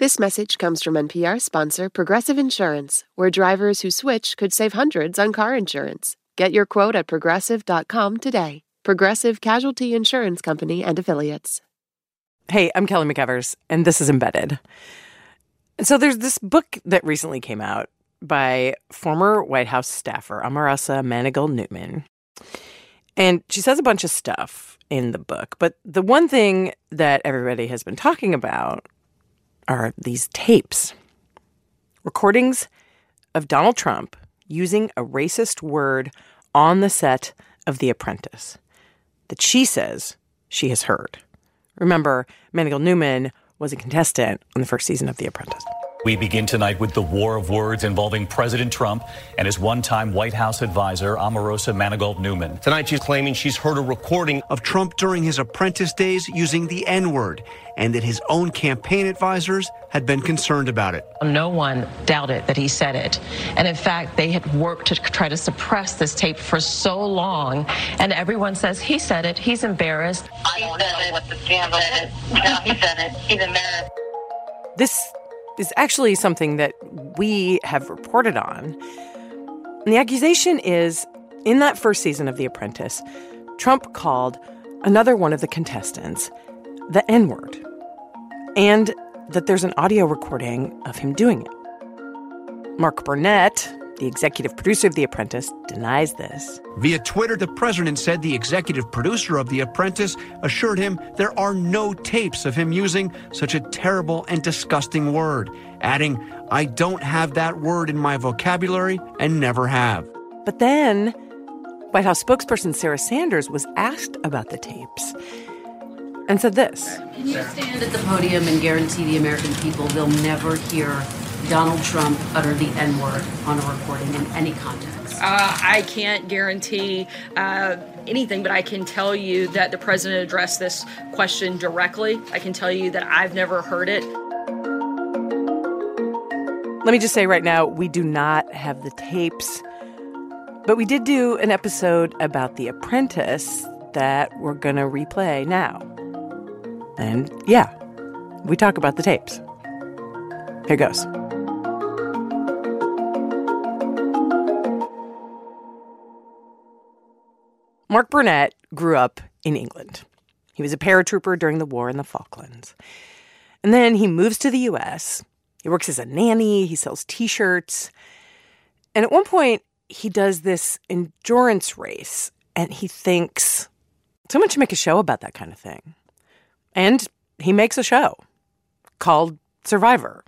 This message comes from NPR sponsor Progressive Insurance, where drivers who switch could save hundreds on car insurance. Get your quote at progressive.com today. Progressive Casualty Insurance Company and Affiliates. Hey, I'm Kelly McEvers, and this is Embedded. So there's this book that recently came out by former White House staffer Omarosa Manigault Newman. And she says a bunch of stuff in the book, but the one thing that everybody has been talking about are these tapes recordings of Donald Trump using a racist word on the set of The Apprentice that she says she has heard. Remember, Manigault Newman was a contestant on the first season of The Apprentice. We begin tonight with the war of words involving President Trump and his one time White House advisor, Omarosa Manigault Newman. Tonight, she's claiming she's heard a recording of Trump during his apprentice days using the N word and that his own campaign advisors had been concerned about it. No one doubted that he said it. And in fact, they had worked to try to suppress this tape for so long. And everyone says he said it, he's embarrassed. I don't know what the scandal is. No, he said it. He's embarrassed. This is actually something that we have reported on. And the accusation is in that first season of The Apprentice, Trump called another one of the contestants the N word, and that there's an audio recording of him doing it. Mark Burnett, the executive producer of The Apprentice, denies this. Via Twitter, the president said the executive producer of The Apprentice assured him there are no tapes of him using such a terrible and disgusting word, adding, I don't have that word in my vocabulary and never have. But then, White House spokesperson Sarah Sanders was asked about the tapes and said this Can you stand at the podium and guarantee the American people they'll never hear Donald Trump utter the N word on a recording in any context? Uh, I can't guarantee uh, anything, but I can tell you that the president addressed this question directly. I can tell you that I've never heard it. Let me just say right now, we do not have the tapes, but we did do an episode about The Apprentice that we're going to replay now. And yeah, we talk about the tapes. Here goes. Mark Burnett grew up in England. He was a paratrooper during the war in the Falklands. And then he moves to the US. He works as a nanny, he sells t shirts. And at one point, he does this endurance race and he thinks someone should make a show about that kind of thing. And he makes a show called Survivor,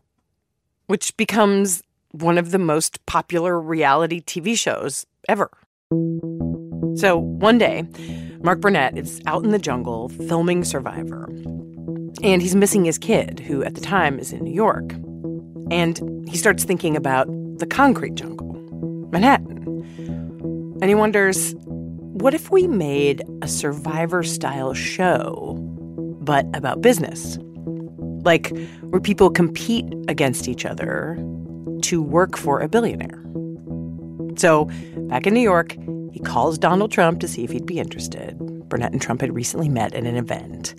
which becomes one of the most popular reality TV shows ever. So one day, Mark Burnett is out in the jungle filming Survivor. And he's missing his kid, who at the time is in New York. And he starts thinking about the concrete jungle, Manhattan. And he wonders what if we made a survivor style show, but about business? Like where people compete against each other to work for a billionaire. So, back in New York, he calls Donald Trump to see if he'd be interested. Burnett and Trump had recently met at an event.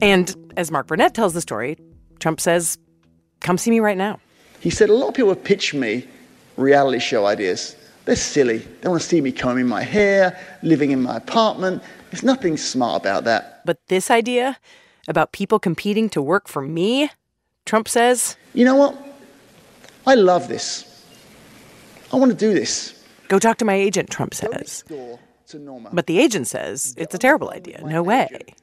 And as Mark Burnett tells the story, Trump says, Come see me right now. He said, A lot of people have pitched me reality show ideas. They're silly. They want to see me combing my hair, living in my apartment. There's nothing smart about that. But this idea about people competing to work for me, Trump says, You know what? I love this. I want to do this. Go talk to my agent, Trump says. But the agent says it's a terrible idea. No way.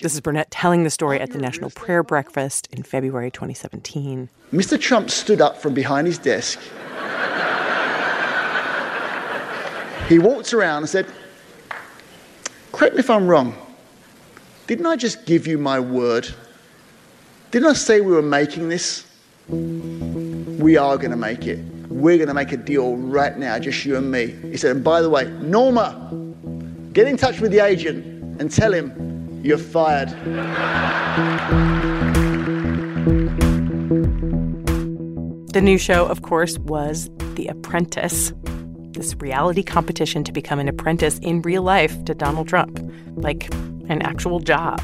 This is Burnett telling the story at the National Prayer Breakfast in February 2017. Mr. Trump stood up from behind his desk. he walked around and said, Correct me if I'm wrong. Didn't I just give you my word? Didn't I say we were making this? We are going to make it. We're going to make a deal right now, just you and me. He said, and by the way, Norma, get in touch with the agent and tell him you're fired. The new show, of course, was The Apprentice, this reality competition to become an apprentice in real life to Donald Trump, like an actual job.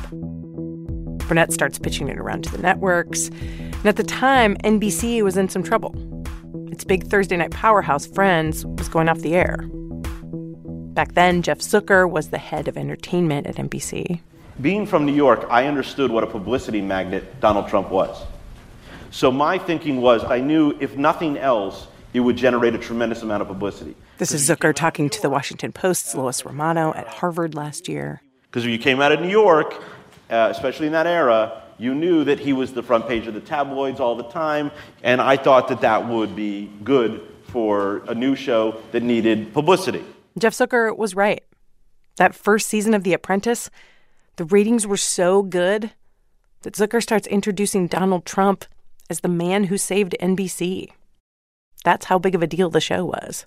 Burnett starts pitching it around to the networks. And at the time, NBC was in some trouble. Its big Thursday night powerhouse, Friends, was going off the air. Back then, Jeff Zucker was the head of entertainment at NBC. Being from New York, I understood what a publicity magnet Donald Trump was. So my thinking was I knew if nothing else, it would generate a tremendous amount of publicity. This is Zucker talking to the Washington Post's Lois Romano at Harvard last year. Because if you came out of New York, uh, especially in that era, you knew that he was the front page of the tabloids all the time. And I thought that that would be good for a new show that needed publicity. Jeff Zucker was right. That first season of The Apprentice, the ratings were so good that Zucker starts introducing Donald Trump as the man who saved NBC. That's how big of a deal the show was.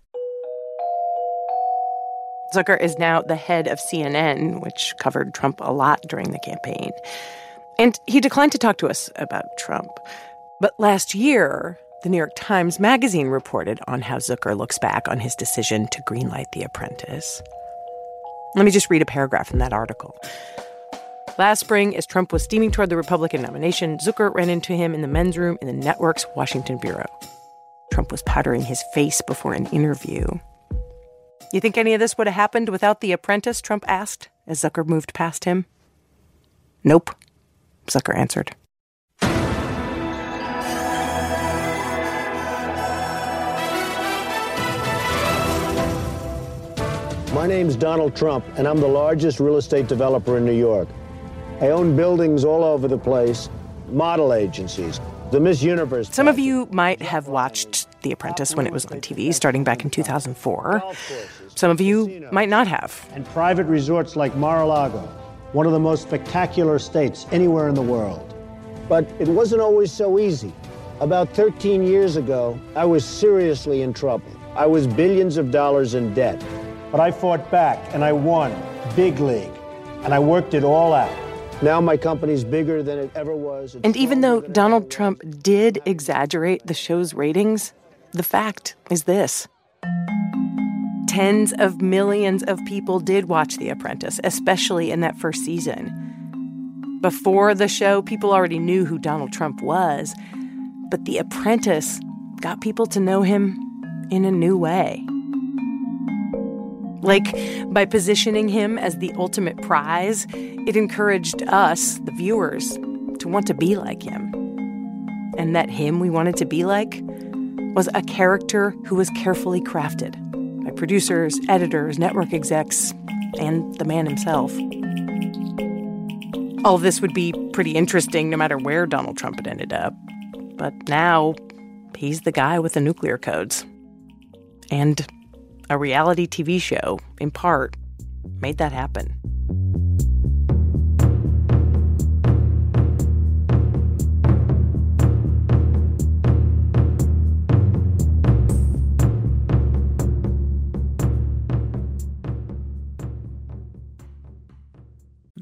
Zucker is now the head of CNN, which covered Trump a lot during the campaign. And he declined to talk to us about Trump. But last year, the New York Times Magazine reported on how Zucker looks back on his decision to greenlight The Apprentice. Let me just read a paragraph from that article. Last spring, as Trump was steaming toward the Republican nomination, Zucker ran into him in the men's room in the network's Washington bureau. Trump was powdering his face before an interview. You think any of this would have happened without The Apprentice? Trump asked as Zucker moved past him. Nope, Zucker answered. My name's Donald Trump, and I'm the largest real estate developer in New York. I own buildings all over the place, model agencies, the Miss Universe. Some of you might have watched The Apprentice when it was on TV, starting back in 2004. Some of you might not have. And private resorts like Mar a Lago, one of the most spectacular states anywhere in the world. But it wasn't always so easy. About 13 years ago, I was seriously in trouble. I was billions of dollars in debt. But I fought back and I won, big league. And I worked it all out. Now my company's bigger than it ever was. And even though Donald Trump did exaggerate the show's ratings, the fact is this tens of millions of people did watch The Apprentice, especially in that first season. Before the show, people already knew who Donald Trump was, but The Apprentice got people to know him in a new way. Like by positioning him as the ultimate prize, it encouraged us, the viewers, to want to be like him. And that him we wanted to be like was a character who was carefully crafted producers, editors, network execs, and the man himself. All this would be pretty interesting no matter where Donald Trump had ended up. But now, he's the guy with the nuclear codes. And a reality TV show, in part, made that happen.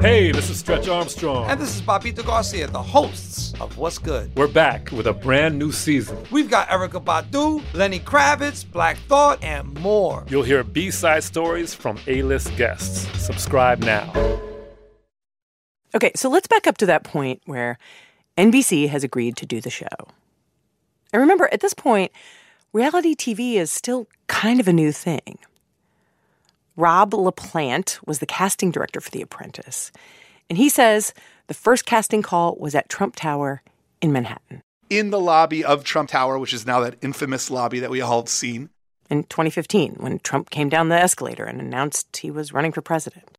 Hey, this is Stretch Armstrong. And this is Bobbito Garcia, the hosts of What's Good. We're back with a brand new season. We've got Erykah Badu, Lenny Kravitz, Black Thought, and more. You'll hear B side stories from A list guests. Subscribe now. Okay, so let's back up to that point where NBC has agreed to do the show. And remember, at this point, reality TV is still kind of a new thing. Rob LaPlante was the casting director for The Apprentice. And he says the first casting call was at Trump Tower in Manhattan. In the lobby of Trump Tower, which is now that infamous lobby that we all have seen. In 2015, when Trump came down the escalator and announced he was running for president.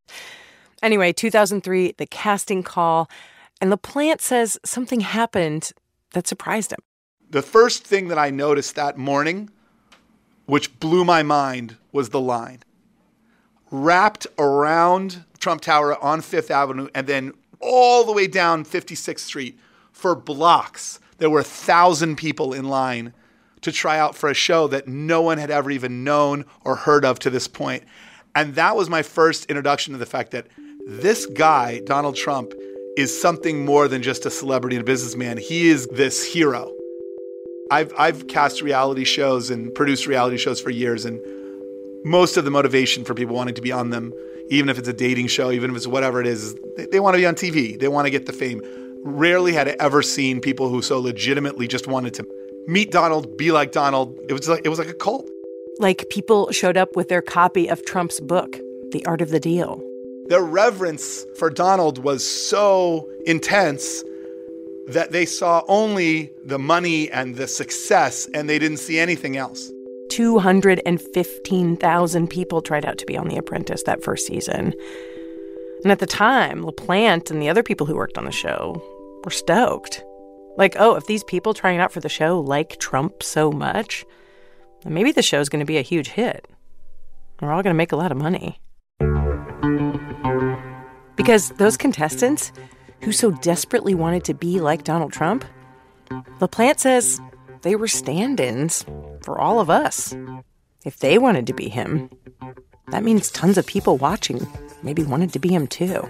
Anyway, 2003, the casting call, and LaPlante says something happened that surprised him. The first thing that I noticed that morning, which blew my mind, was the line wrapped around Trump Tower on Fifth Avenue and then all the way down 56th Street for blocks. there were a thousand people in line to try out for a show that no one had ever even known or heard of to this point. And that was my first introduction to the fact that this guy, Donald Trump, is something more than just a celebrity and a businessman. He is this hero. I've, I've cast reality shows and produced reality shows for years, and most of the motivation for people wanting to be on them, even if it's a dating show, even if it's whatever it is, they, they want to be on TV. They want to get the fame. Rarely had I ever seen people who so legitimately just wanted to meet Donald, be like Donald. It was like it was like a cult. Like people showed up with their copy of Trump's book, The Art of the Deal. Their reverence for Donald was so intense that they saw only the money and the success and they didn't see anything else. 215,000 people tried out to be on The Apprentice that first season. And at the time, LaPlante and the other people who worked on the show were stoked. Like, oh, if these people trying out for the show like Trump so much, then maybe the show's going to be a huge hit. We're all going to make a lot of money. Because those contestants who so desperately wanted to be like Donald Trump, LaPlante says they were stand ins for all of us. If they wanted to be him, that means tons of people watching maybe wanted to be him too.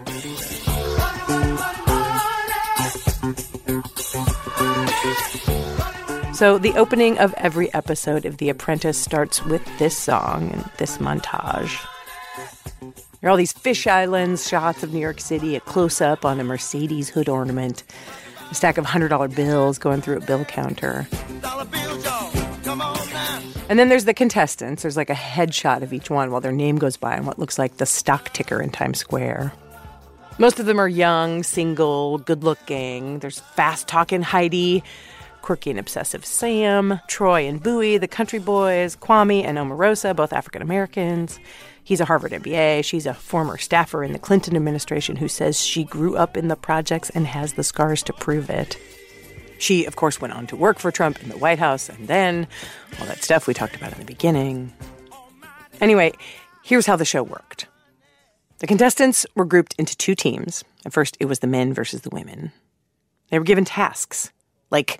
So, the opening of every episode of The Apprentice starts with this song and this montage. There are all these fish islands, shots of New York City, a close up on a Mercedes hood ornament, a stack of $100 bills going through a bill counter. And then there's the contestants. There's like a headshot of each one while their name goes by on what looks like the stock ticker in Times Square. Most of them are young, single, good looking. There's fast talking Heidi, quirky and obsessive Sam, Troy and Bowie, the country boys, Kwame and Omarosa, both African Americans. He's a Harvard MBA. She's a former staffer in the Clinton administration who says she grew up in the projects and has the scars to prove it. She, of course, went on to work for Trump in the White House and then all that stuff we talked about in the beginning. Anyway, here's how the show worked the contestants were grouped into two teams. At first, it was the men versus the women. They were given tasks like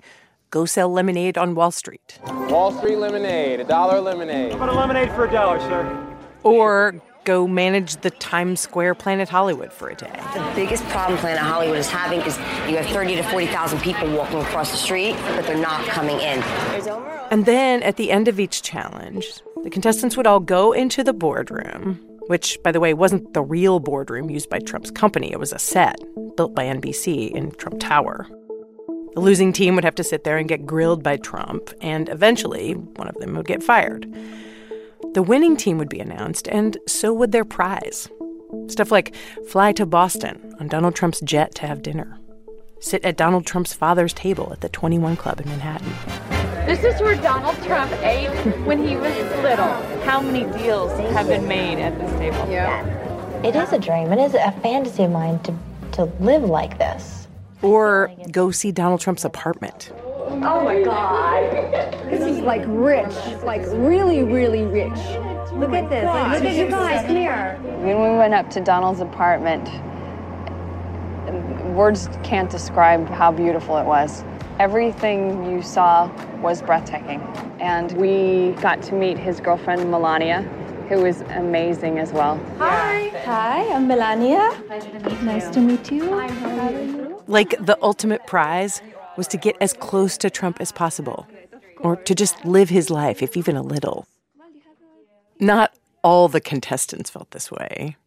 go sell lemonade on Wall Street. Wall Street lemonade, a dollar lemonade. How about a lemonade for a dollar, sir? Or go manage the Times Square Planet Hollywood for a day. The biggest problem Planet Hollywood is having is you have 30 to 40,000 people walking across the street, but they're not coming in. And then at the end of each challenge, the contestants would all go into the boardroom, which, by the way, wasn't the real boardroom used by Trump's company. It was a set built by NBC in Trump Tower. The losing team would have to sit there and get grilled by Trump, and eventually one of them would get fired. The winning team would be announced, and so would their prize. Stuff like fly to Boston on Donald Trump's jet to have dinner, sit at Donald Trump's father's table at the 21 Club in Manhattan. This is where Donald Trump ate when he was little. How many deals have been made at this table? Yeah. It is a dream. It is a fantasy of mine to, to live like this. Or go see Donald Trump's apartment. Oh my God. This is like rich, like really, really rich. Look at this. Look at you guys. Come here. When we went up to Donald's apartment, words can't describe how beautiful it was. Everything you saw was breathtaking. And we got to meet his girlfriend, Melania, who was amazing as well. Hi. Hi, I'm Melania. Nice to meet you. Hi, how are you? Like the ultimate prize was to get as close to Trump as possible, or to just live his life, if even a little. Not all the contestants felt this way.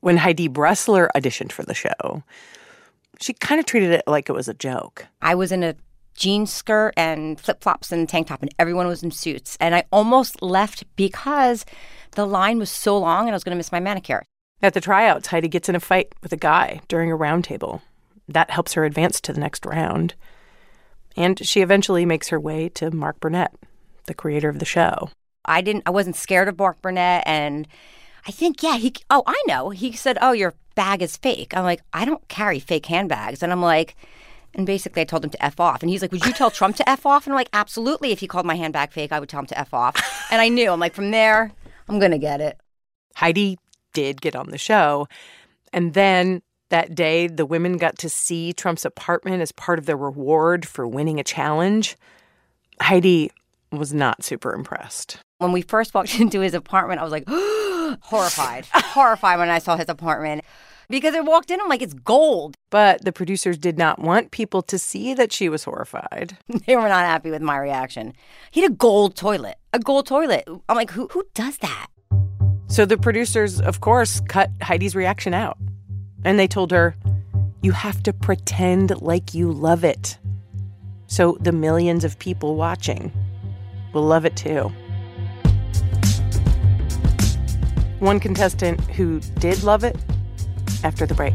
When Heidi Bressler auditioned for the show, she kind of treated it like it was a joke. I was in a jean skirt and flip flops and tank top, and everyone was in suits. And I almost left because the line was so long and I was going to miss my manicure. At the tryouts, Heidi gets in a fight with a guy during a roundtable. That helps her advance to the next round. And she eventually makes her way to Mark Burnett, the creator of the show. I didn't I wasn't scared of Mark Burnett and I think yeah, he oh, I know. He said, "Oh, your bag is fake." I'm like, "I don't carry fake handbags." And I'm like, and basically, I told him to F off. And he's like, Would you tell Trump to F off? And I'm like, Absolutely. If he called my handbag fake, I would tell him to F off. And I knew. I'm like, From there, I'm going to get it. Heidi did get on the show. And then That day, the women got to see Trump's apartment as part of their reward for winning a challenge. Heidi was not super impressed. When we first walked into his apartment, I was like, horrified, horrified when I saw his apartment. Because I walked in, I'm like, it's gold. But the producers did not want people to see that she was horrified. they were not happy with my reaction. He had a gold toilet, a gold toilet. I'm like, who, who does that? So the producers, of course, cut Heidi's reaction out. And they told her, you have to pretend like you love it. So the millions of people watching will love it too. One contestant who did love it after the break.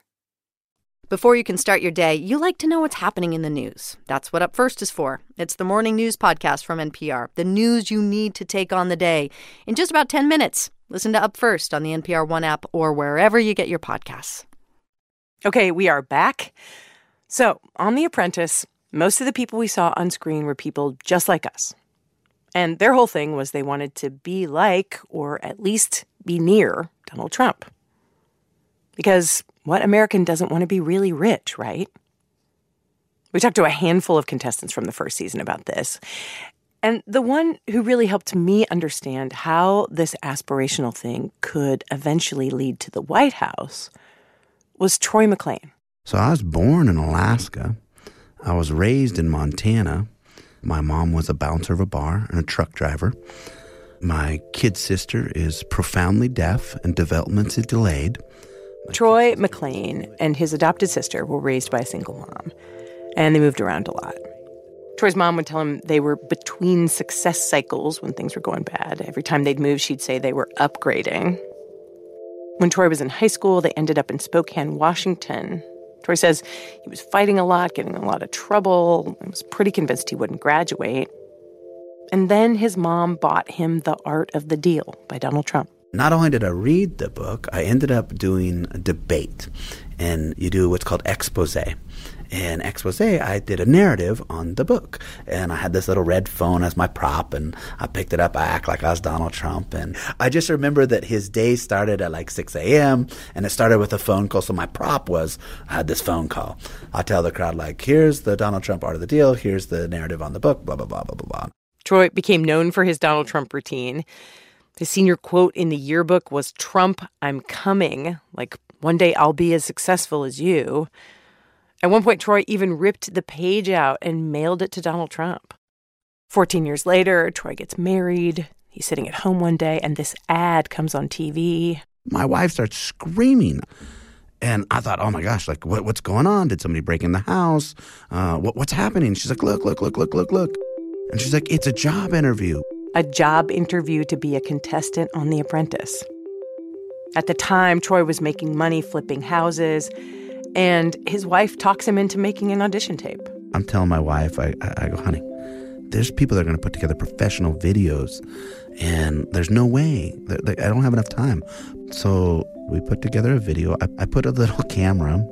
Before you can start your day, you like to know what's happening in the news. That's what Up First is for. It's the morning news podcast from NPR, the news you need to take on the day in just about 10 minutes. Listen to Up First on the NPR One app or wherever you get your podcasts. Okay, we are back. So, on The Apprentice, most of the people we saw on screen were people just like us. And their whole thing was they wanted to be like, or at least be near, Donald Trump. Because what American doesn't want to be really rich, right? We talked to a handful of contestants from the first season about this. And the one who really helped me understand how this aspirational thing could eventually lead to the White House was Troy McClain. So I was born in Alaska. I was raised in Montana. My mom was a bouncer of a bar and a truck driver. My kid sister is profoundly deaf and developmentally delayed. Troy McClain and his adopted sister were raised by a single mom, and they moved around a lot. Troy's mom would tell him they were between success cycles when things were going bad. Every time they'd move, she'd say they were upgrading. When Troy was in high school, they ended up in Spokane, Washington. Troy says he was fighting a lot, getting in a lot of trouble, and was pretty convinced he wouldn't graduate. And then his mom bought him The Art of the Deal by Donald Trump. Not only did I read the book, I ended up doing a debate. And you do what's called expose. And expose, I did a narrative on the book. And I had this little red phone as my prop, and I picked it up. I act like I was Donald Trump. And I just remember that his day started at like 6 a.m., and it started with a phone call. So my prop was I had this phone call. I tell the crowd, like, here's the Donald Trump art of the deal, here's the narrative on the book, blah, blah, blah, blah, blah, blah. Troy became known for his Donald Trump routine. His senior quote in the yearbook was Trump, I'm coming. Like, one day I'll be as successful as you. At one point, Troy even ripped the page out and mailed it to Donald Trump. 14 years later, Troy gets married. He's sitting at home one day, and this ad comes on TV. My wife starts screaming. And I thought, oh my gosh, like, what, what's going on? Did somebody break in the house? Uh, what, what's happening? She's like, look, look, look, look, look, look. And she's like, it's a job interview a job interview to be a contestant on The Apprentice. At the time, Troy was making money flipping houses, and his wife talks him into making an audition tape. I'm telling my wife, I, I, go, honey, there's people that are going to put together professional videos, and there's no way. I don't have enough time. So we put together a video. I, I put a little camera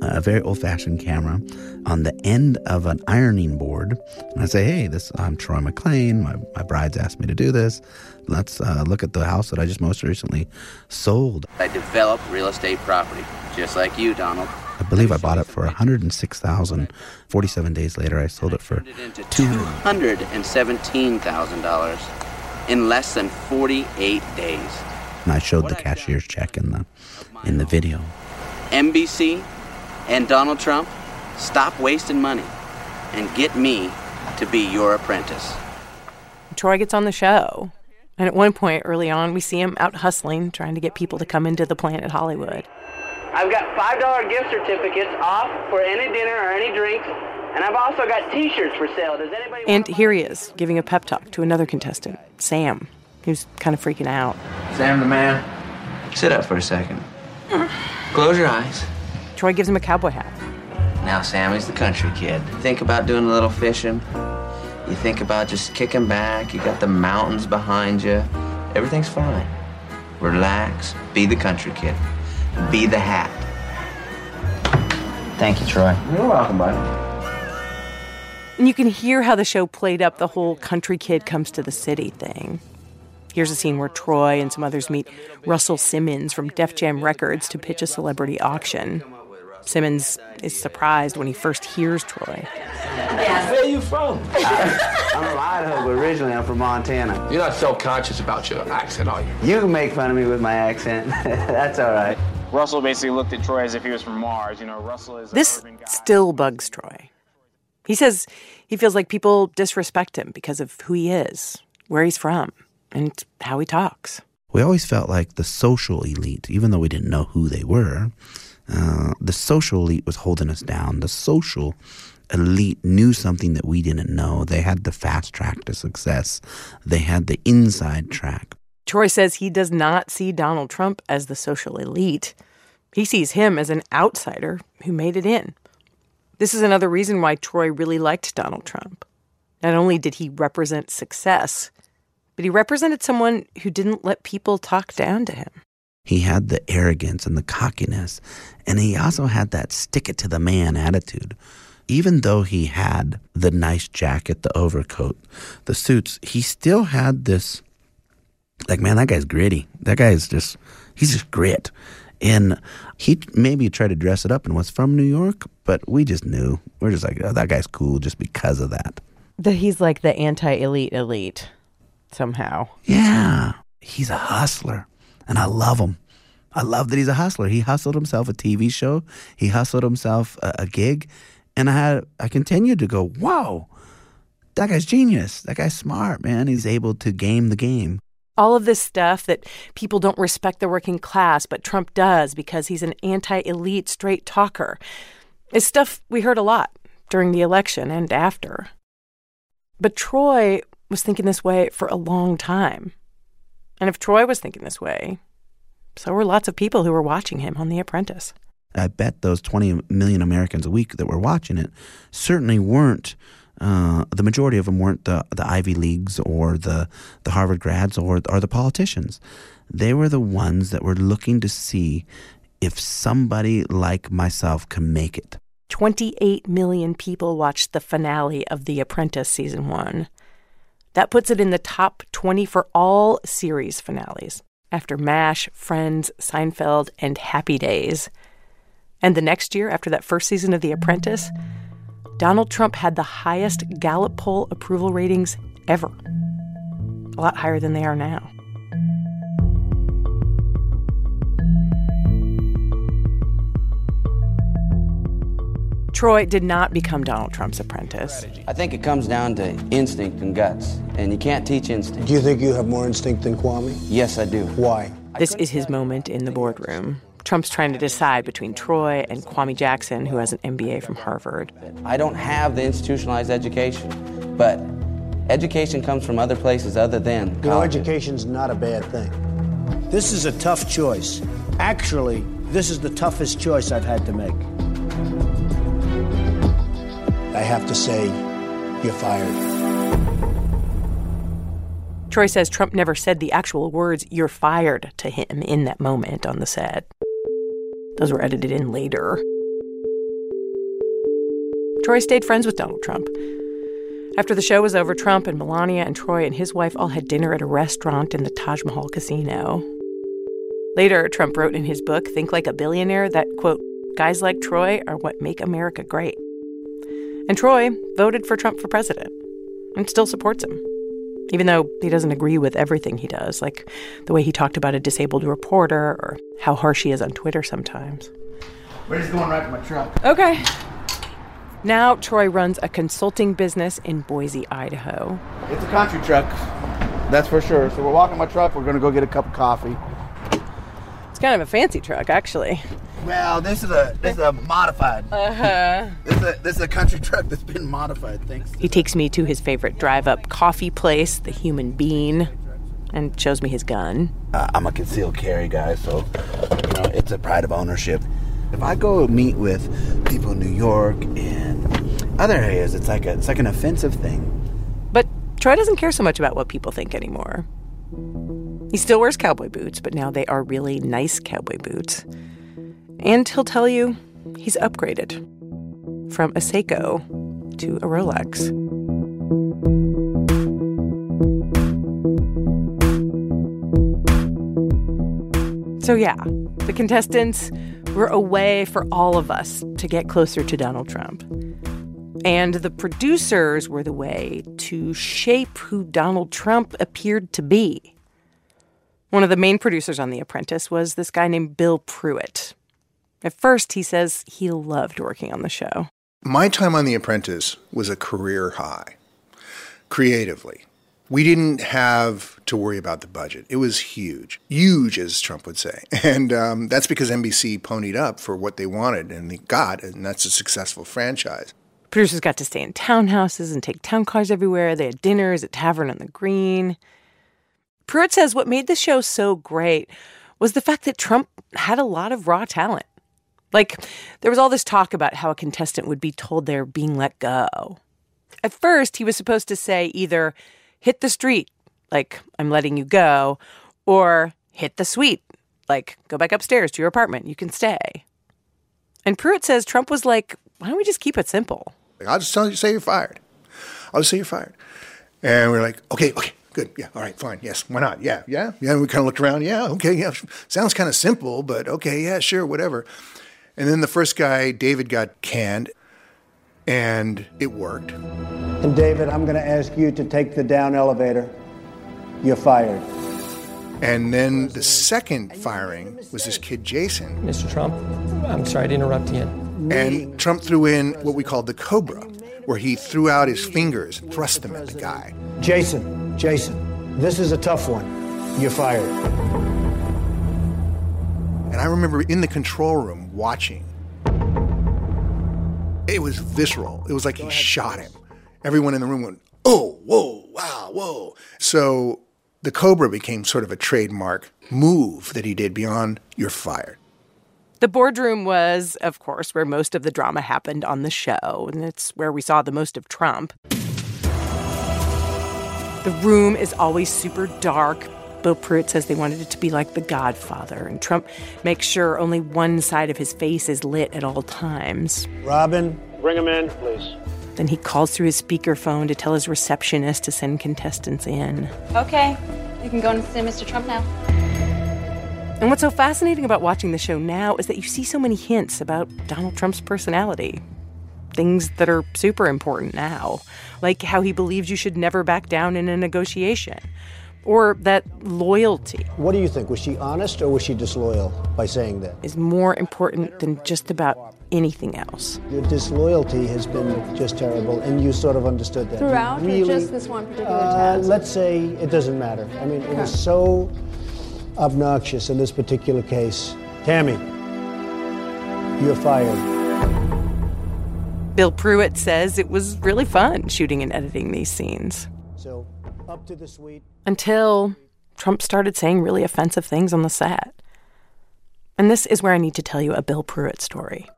a very old-fashioned camera on the end of an ironing board and i say hey this i'm troy mcclain my, my bride's asked me to do this let's uh, look at the house that i just most recently sold i develop real estate property just like you donald I believe I bought it for 106,000. 47 days later, I sold it for $217,000 in less than 48 days. And I showed the cashier's check in the in the video. NBC and Donald Trump, stop wasting money and get me to be your apprentice. Troy gets on the show. And at one point early on, we see him out hustling, trying to get people to come into the Planet Hollywood. I've got $5 gift certificates off for any dinner or any drinks, and I've also got t shirts for sale. Does anybody And here he is, giving a pep talk to another contestant, Sam, who's kind of freaking out. Sam the man, sit up for a second. Close your eyes. Troy gives him a cowboy hat. Now, Sammy's the country kid. Think about doing a little fishing. You think about just kicking back. You got the mountains behind you. Everything's fine. Relax. Be the country kid. Be the hat. Thank you, Troy. You're welcome, buddy. And you can hear how the show played up the whole country kid comes to the city thing. Here's a scene where Troy and some others meet Russell Simmons from Def Jam Records to pitch a celebrity auction. Simmons is surprised when he first hears Troy. Where you from? I'm from Idaho, but originally I'm from Montana. You're not self-conscious about your accent, are you? You can make fun of me with my accent. That's all right. Russell basically looked at Troy as if he was from Mars. You know, Russell is. This still bugs Troy. He says he feels like people disrespect him because of who he is, where he's from, and how he talks. We always felt like the social elite, even though we didn't know who they were, uh, the social elite was holding us down. The social elite knew something that we didn't know. They had the fast track to success, they had the inside track. Troy says he does not see Donald Trump as the social elite. He sees him as an outsider who made it in. This is another reason why Troy really liked Donald Trump. Not only did he represent success, but he represented someone who didn't let people talk down to him. He had the arrogance and the cockiness, and he also had that stick it to the man attitude. Even though he had the nice jacket, the overcoat, the suits, he still had this like, man, that guy's gritty. That guy's just, he's just grit. And he maybe tried to dress it up and was from New York, but we just knew. We're just like, oh, that guy's cool just because of that. That he's like the anti elite elite somehow. Yeah. He's a hustler, and I love him. I love that he's a hustler. He hustled himself a TV show, he hustled himself a, a gig, and I had I continued to go, wow, that guy's genius. That guy's smart, man. He's able to game the game. All of this stuff that people don't respect the working class, but Trump does because he's an anti elite straight talker, is stuff we heard a lot during the election and after. But Troy was thinking this way for a long time. And if Troy was thinking this way, so were lots of people who were watching him on The Apprentice. I bet those 20 million Americans a week that were watching it certainly weren't. Uh, the majority of them weren't the, the Ivy Leagues or the, the Harvard grads or, or the politicians. They were the ones that were looking to see if somebody like myself can make it. 28 million people watched the finale of The Apprentice season one. That puts it in the top 20 for all series finales after MASH, Friends, Seinfeld, and Happy Days. And the next year, after that first season of The Apprentice, Donald Trump had the highest Gallup poll approval ratings ever. A lot higher than they are now. Troy did not become Donald Trump's apprentice. I think it comes down to instinct and guts, and you can't teach instinct. Do you think you have more instinct than Kwame? Yes, I do. Why? This is his moment in the boardroom. Trump's trying to decide between Troy and Kwame Jackson, who has an MBA from Harvard. I don't have the institutionalized education, but education comes from other places other than You know, education's not a bad thing. This is a tough choice. Actually, this is the toughest choice I've had to make. I have to say, you're fired. Troy says Trump never said the actual words, you're fired, to him in that moment on the set. Those were edited in later. Troy stayed friends with Donald Trump. After the show was over, Trump and Melania and Troy and his wife all had dinner at a restaurant in the Taj Mahal casino. Later, Trump wrote in his book, Think Like a Billionaire, that, quote, guys like Troy are what make America great. And Troy voted for Trump for president and still supports him. even though he doesn't agree with everything he does, like the way he talked about a disabled reporter or how harsh he is on Twitter sometimes. We're just going right to my truck. Okay. Now, Troy runs a consulting business in Boise, Idaho. It's a country truck, that's for sure. So we're walking my truck. We're going to go get a cup of coffee. It's kind of a fancy truck, actually. Well, this is a this is a modified. Uh huh. This is a, this is a country truck that's been modified. Thanks. He takes me to his favorite drive-up coffee place, the Human Bean, and shows me his gun. Uh, I'm a concealed carry guy, so you know it's a pride of ownership. If I go meet with people in New York and other areas, it's like a, it's like an offensive thing. But Troy doesn't care so much about what people think anymore. He still wears cowboy boots, but now they are really nice cowboy boots. And he'll tell you he's upgraded from a Seiko to a Rolex. So, yeah, the contestants were a way for all of us to get closer to Donald Trump. And the producers were the way to shape who Donald Trump appeared to be. One of the main producers on The Apprentice was this guy named Bill Pruitt. At first, he says he loved working on the show. My time on The Apprentice was a career high, creatively. We didn't have to worry about the budget. It was huge, huge, as Trump would say. And um, that's because NBC ponied up for what they wanted and they got, and that's a successful franchise. Producers got to stay in townhouses and take town cars everywhere. They had dinners at Tavern on the Green. Pruitt says what made the show so great was the fact that Trump had a lot of raw talent. Like, there was all this talk about how a contestant would be told they're being let go. At first, he was supposed to say either hit the street, like, I'm letting you go, or hit the suite, like, go back upstairs to your apartment, you can stay. And Pruitt says Trump was like, why don't we just keep it simple? I'll just tell you, say you're fired. I'll just say you're fired. And we're like, okay, okay, good. Yeah, all right, fine. Yes, why not? Yeah, yeah, yeah. And we kind of looked around. Yeah, okay, yeah. Sounds kind of simple, but okay, yeah, sure, whatever. And then the first guy, David, got canned, and it worked. And David, I'm going to ask you to take the down elevator. You're fired. And then the second firing was this kid, Jason. Mr. Trump, I'm sorry to interrupt you. And Trump threw in what we called the Cobra, where he threw out his fingers and thrust them at the guy. Jason, Jason, this is a tough one. You're fired. And I remember in the control room watching. It was visceral. It was like he shot him. Everyone in the room went, oh, whoa, wow, whoa. So the Cobra became sort of a trademark move that he did beyond you're fired. The boardroom was, of course, where most of the drama happened on the show, and it's where we saw the most of Trump. The room is always super dark. Bill Pruitt says they wanted it to be like The Godfather, and Trump makes sure only one side of his face is lit at all times. Robin, Bring him in, please. Then he calls through his speakerphone to tell his receptionist to send contestants in. Okay, you can go and see Mr. Trump now. And what's so fascinating about watching the show now is that you see so many hints about Donald Trump's personality. Things that are super important now, like how he believes you should never back down in a negotiation, or that loyalty what do you think? Was she honest or was she disloyal by saying that? is more important than just about anything else. Your disloyalty has been just terrible, and you sort of understood that. Throughout, You or just this one particular Uh, task? let's say it doesn't matter. I mean, it was so obnoxious in this particular case. Tammy, you're fired. Bill Pruitt says it was really fun shooting and editing these scenes. So, up to the suite. Until Trump started saying really offensive things on the set. And this is where I need to tell you a Bill Pruitt story.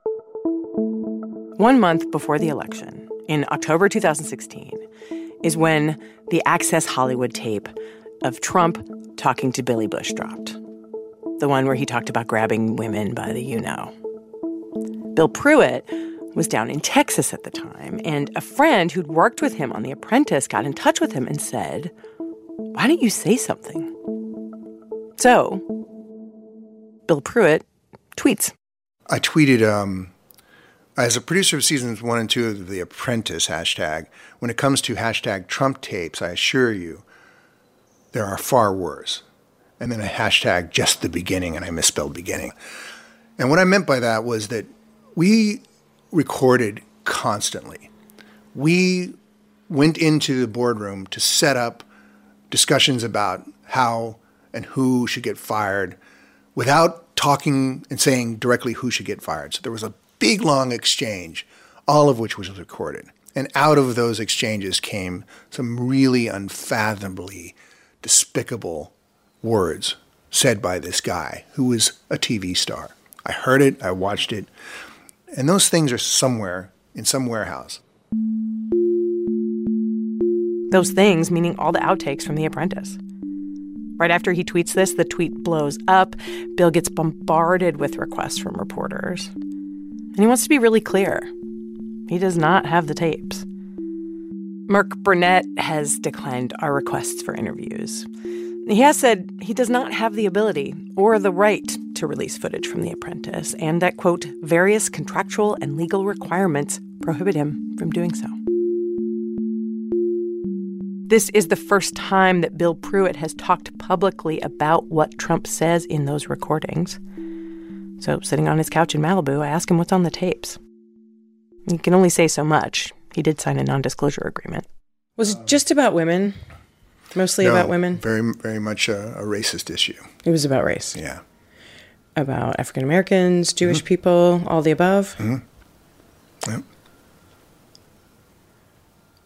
One month before the election, in October 2016, is when the Access Hollywood tape of Trump talking to Billy Bush dropped. The one where he talked about grabbing women by the you know. Bill Pruitt was down in Texas at the time, and a friend who'd worked with him on The Apprentice got in touch with him and said, Why don't you say something? So, Bill Pruitt tweets. I tweeted, um, as a producer of seasons one and two of The Apprentice hashtag, when it comes to hashtag Trump tapes, I assure you, there are far worse. And then a hashtag just the beginning, and I misspelled beginning. And what I meant by that was that we recorded constantly. We went into the boardroom to set up discussions about how and who should get fired without talking and saying directly who should get fired. So there was a big, long exchange, all of which was recorded. And out of those exchanges came some really unfathomably despicable words said by this guy who was a TV star. I heard it, I watched it, and those things are somewhere in some warehouse. Those things meaning all the outtakes from The Apprentice. Right after he tweets this, the tweet blows up. Bill gets bombarded with requests from reporters. And he wants to be really clear he does not have the tapes. Mark Burnett has declined our requests for interviews. He has said he does not have the ability or the right to release footage from The Apprentice, and that, quote, various contractual and legal requirements prohibit him from doing so. This is the first time that Bill Pruitt has talked publicly about what Trump says in those recordings. So, sitting on his couch in Malibu, I ask him what's on the tapes. He can only say so much. He did sign a non disclosure agreement. Was it just about women? Mostly No, about women? Very, very much a, a racist issue. It was about race. Yeah. About African Americans, Jewish people, all the above. Mm-hmm. Yep.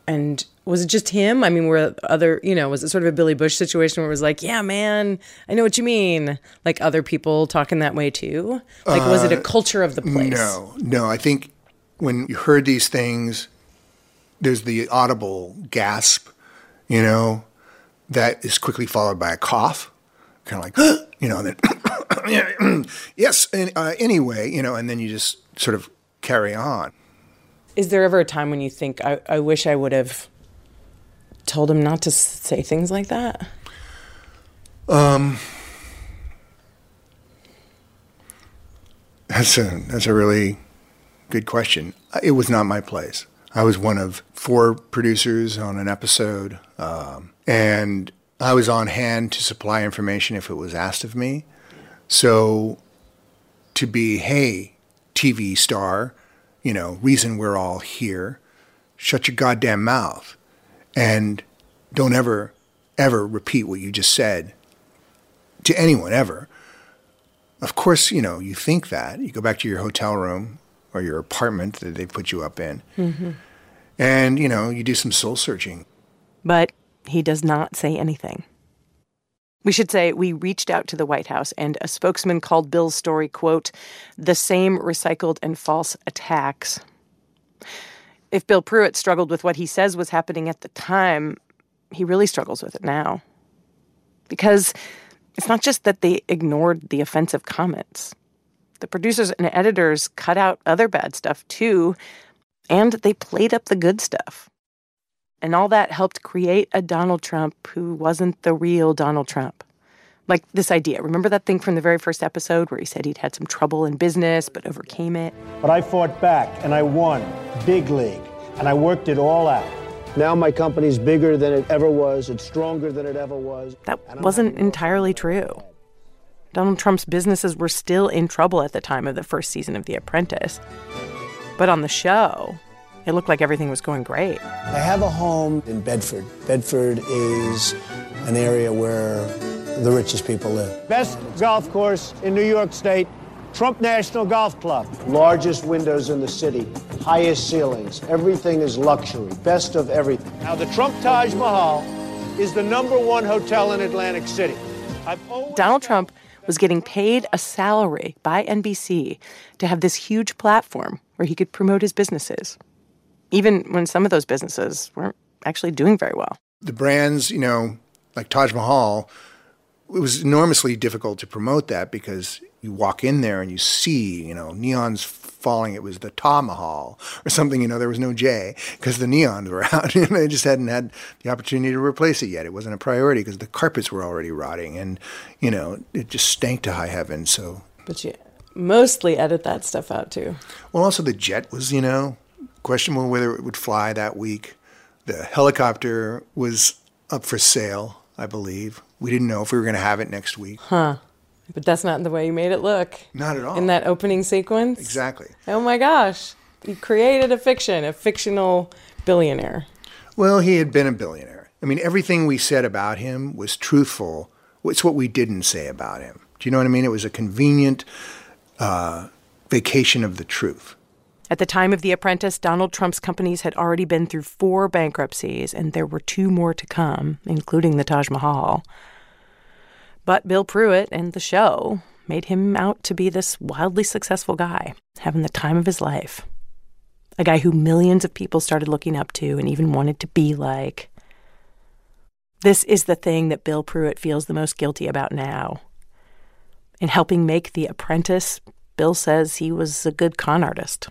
And was it just him? I mean, were other, you know, was it sort of a Billy Bush situation where it was like, yeah, man, I know what you mean? Like other people talking that way too? Like, was it a Uh, culture of the place? No, no. I think when you heard these things, there's the audible gasp, you know, that is quickly followed by a cough, kind of like, you know, and then, yes, and, uh, anyway, you know, and then you just sort of carry on. Is there ever a time when you think, I, I wish I would have told him not to say things like that? Um, that's a that's a really good question. It was not my place. I was one of four producers on an episode, um, and I was on hand to supply information if it was asked of me. So, to be, hey, TV star, you know, reason we're all here, shut your goddamn mouth, and don't ever, ever repeat what you just said to anyone ever. Of course, you know, you think that. You go back to your hotel room or your apartment that they put you up in, Mm-hmm. and, you know, you do some soul searching. But he does not say anything. We should say we reached out to the White House, and a spokesman called Bill's story, quote, the same recycled and false attacks. If Bill Pruitt struggled with what he says was happening at the time, he really struggles with it now. Because it's not just that they ignored the offensive comments. The producers and editors cut out other bad stuff too, and they played up the good stuff. And all that helped create a Donald Trump who wasn't the real Donald Trump. Like this idea. Remember that thing from the very first episode where he said he'd had some trouble in business but overcame it? But I fought back and I won. Big league. And I worked it all out. Now my company's bigger than it ever was. It's stronger than it ever was. That wasn't entirely true. Donald Trump's businesses were still in trouble at the time of the first season of The Apprentice. But on the show, it looked like everything was going great. I have a home in Bedford. Bedford is an area where the richest people live. Best golf course in New York State, Trump National Golf Club. Largest windows in the city, highest ceilings. Everything is luxury, best of everything. Now, the Trump Taj Mahal is the number one hotel in Atlantic City. I've Donald Trump was getting paid a salary by NBC to have this huge platform where he could promote his businesses, even when some of those businesses weren't actually doing very well. The brands, you know, like Taj Mahal, it was enormously difficult to promote that because you walk in there and you see, you know, neons falling. It was the Ta Mahal or something, you know, there was no J because the neons were out and they just hadn't had the opportunity to replace it yet. It wasn't a priority because the carpets were already rotting and, you know, it just stank to high heaven. So, But you mostly edit that stuff out too. well, also the jet was, you know, questionable whether it would fly that week. The helicopter was up for sale. I believe. We didn't know if we were going to have it next week. Huh. But that's not the way you made it look. Not at all. In that opening sequence? Exactly. Oh my gosh. You created a fiction, a fictional billionaire. Well, he had been a billionaire. I mean, everything we said about him was truthful. It's what we didn't say about him. Do you know what I mean? It was a convenient uh, vacation of the truth. At the time of The Apprentice, Donald Trump's companies had already been through four bankruptcies, and there were two more to come, including the Taj Mahal. But Bill Pruitt and the show made him out to be this wildly successful guy, having the time of his life. A guy who millions of people started looking up to and even wanted to be like. This is the thing that Bill Pruitt feels the most guilty about now. In helping make The Apprentice, Bill says he was a good con artist.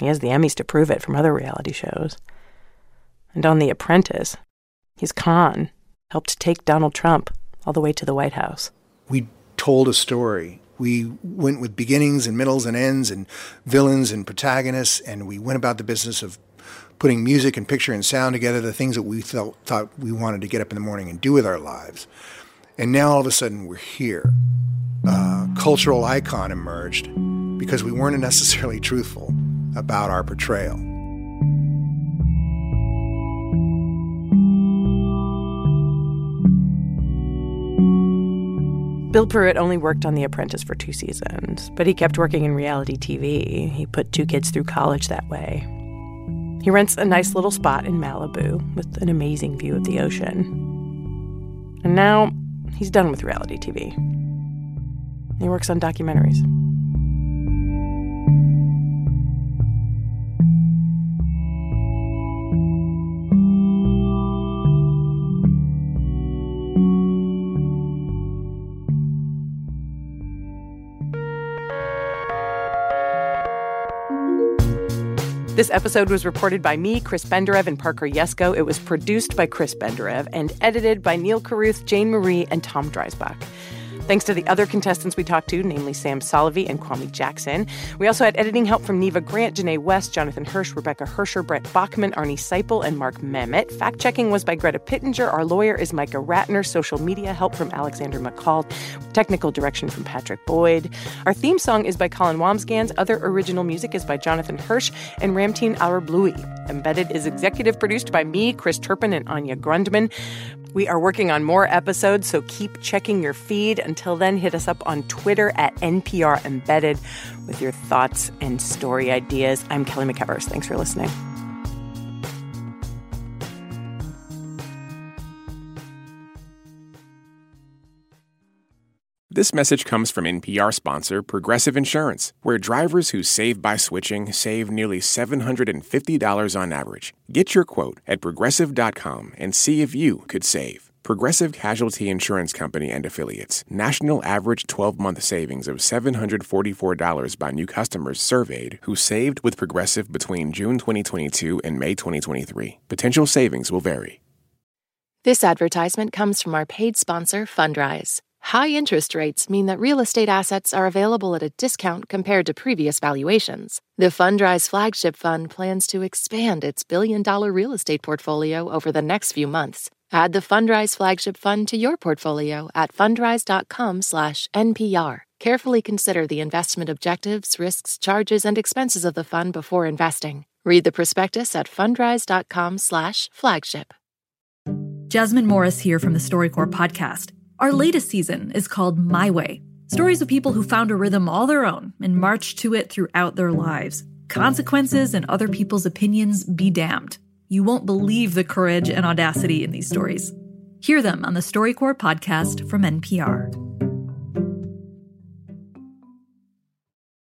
He has the Emmys to prove it from other reality shows. And on The Apprentice, his con helped take Donald Trump all the way to the White House. We told a story. We went with beginnings and middles and ends and villains and protagonists, and we went about the business of putting music and picture and sound together, the things that we felt, thought we wanted to get up in the morning and do with our lives. And now all of a sudden we're here. A cultural icon emerged because we weren't necessarily truthful about our portrayal. Bill Pruitt only worked on The Apprentice for two seasons, but he kept working in reality TV. He put two kids through college that way. He rents a nice little spot in Malibu with an amazing view of the ocean. And now he's done with reality TV. He works on documentaries. Mm. This episode was reported by me, Chris Benderev, and Parker Yesko. It was produced by Chris Benderev and edited by Neil Carruth, Jane Marie, and Tom Dreisbach. Thanks to the other contestants we talked to, namely Sam Solovey and Kwame Jackson. We also had editing help from Neva Grant, Janae West, Jonathan Hirsch, Rebecca Hersher, Brett Bachman, Arnie Seipel, and Mark Memmott. Fact checking was by Greta Pittenger. Our lawyer is Micah Ratner. Social media help from Alexander McCall. Technical direction from Patrick Boyd. Our theme song is by Colin Wambsgans. Other original music is by Jonathan Hirsch and Ramtin Arablouei. Embedded is executive produced by me, Chris Turpin, and Anya Grundmann. We are working on more episodes, so keep checking your feed. Until then, hit us up on Twitter at NPR Embedded with your thoughts and story ideas. I'm Kelly McEvers. Thanks for listening. This message comes from NPR sponsor Progressive Insurance, where drivers who save by switching save nearly $750 on average. Get your quote at progressive.com and see if you could save. Progressive Casualty Insurance Company and Affiliates. National average 12 month savings of $744 by new customers surveyed who saved with Progressive between June 2022 and May 2023. Potential savings will vary. This advertisement comes from our paid sponsor, Fundrise. High interest rates mean that real estate assets are available at a discount compared to previous valuations. The Fundrise flagship fund plans to expand its billion dollar real estate portfolio over the next few months. Add the Fundrise flagship fund to your portfolio at fundrise.com/npr. Carefully consider the investment objectives, risks, charges, and expenses of the fund before investing. Read the prospectus at fundrise.com/flagship. Jasmine Morris here from the StoryCorps podcast. Our latest season is called My Way stories of people who found a rhythm all their own and marched to it throughout their lives. Consequences and other people's opinions be damned. You won't believe the courage and audacity in these stories. Hear them on the StoryCorps podcast from NPR.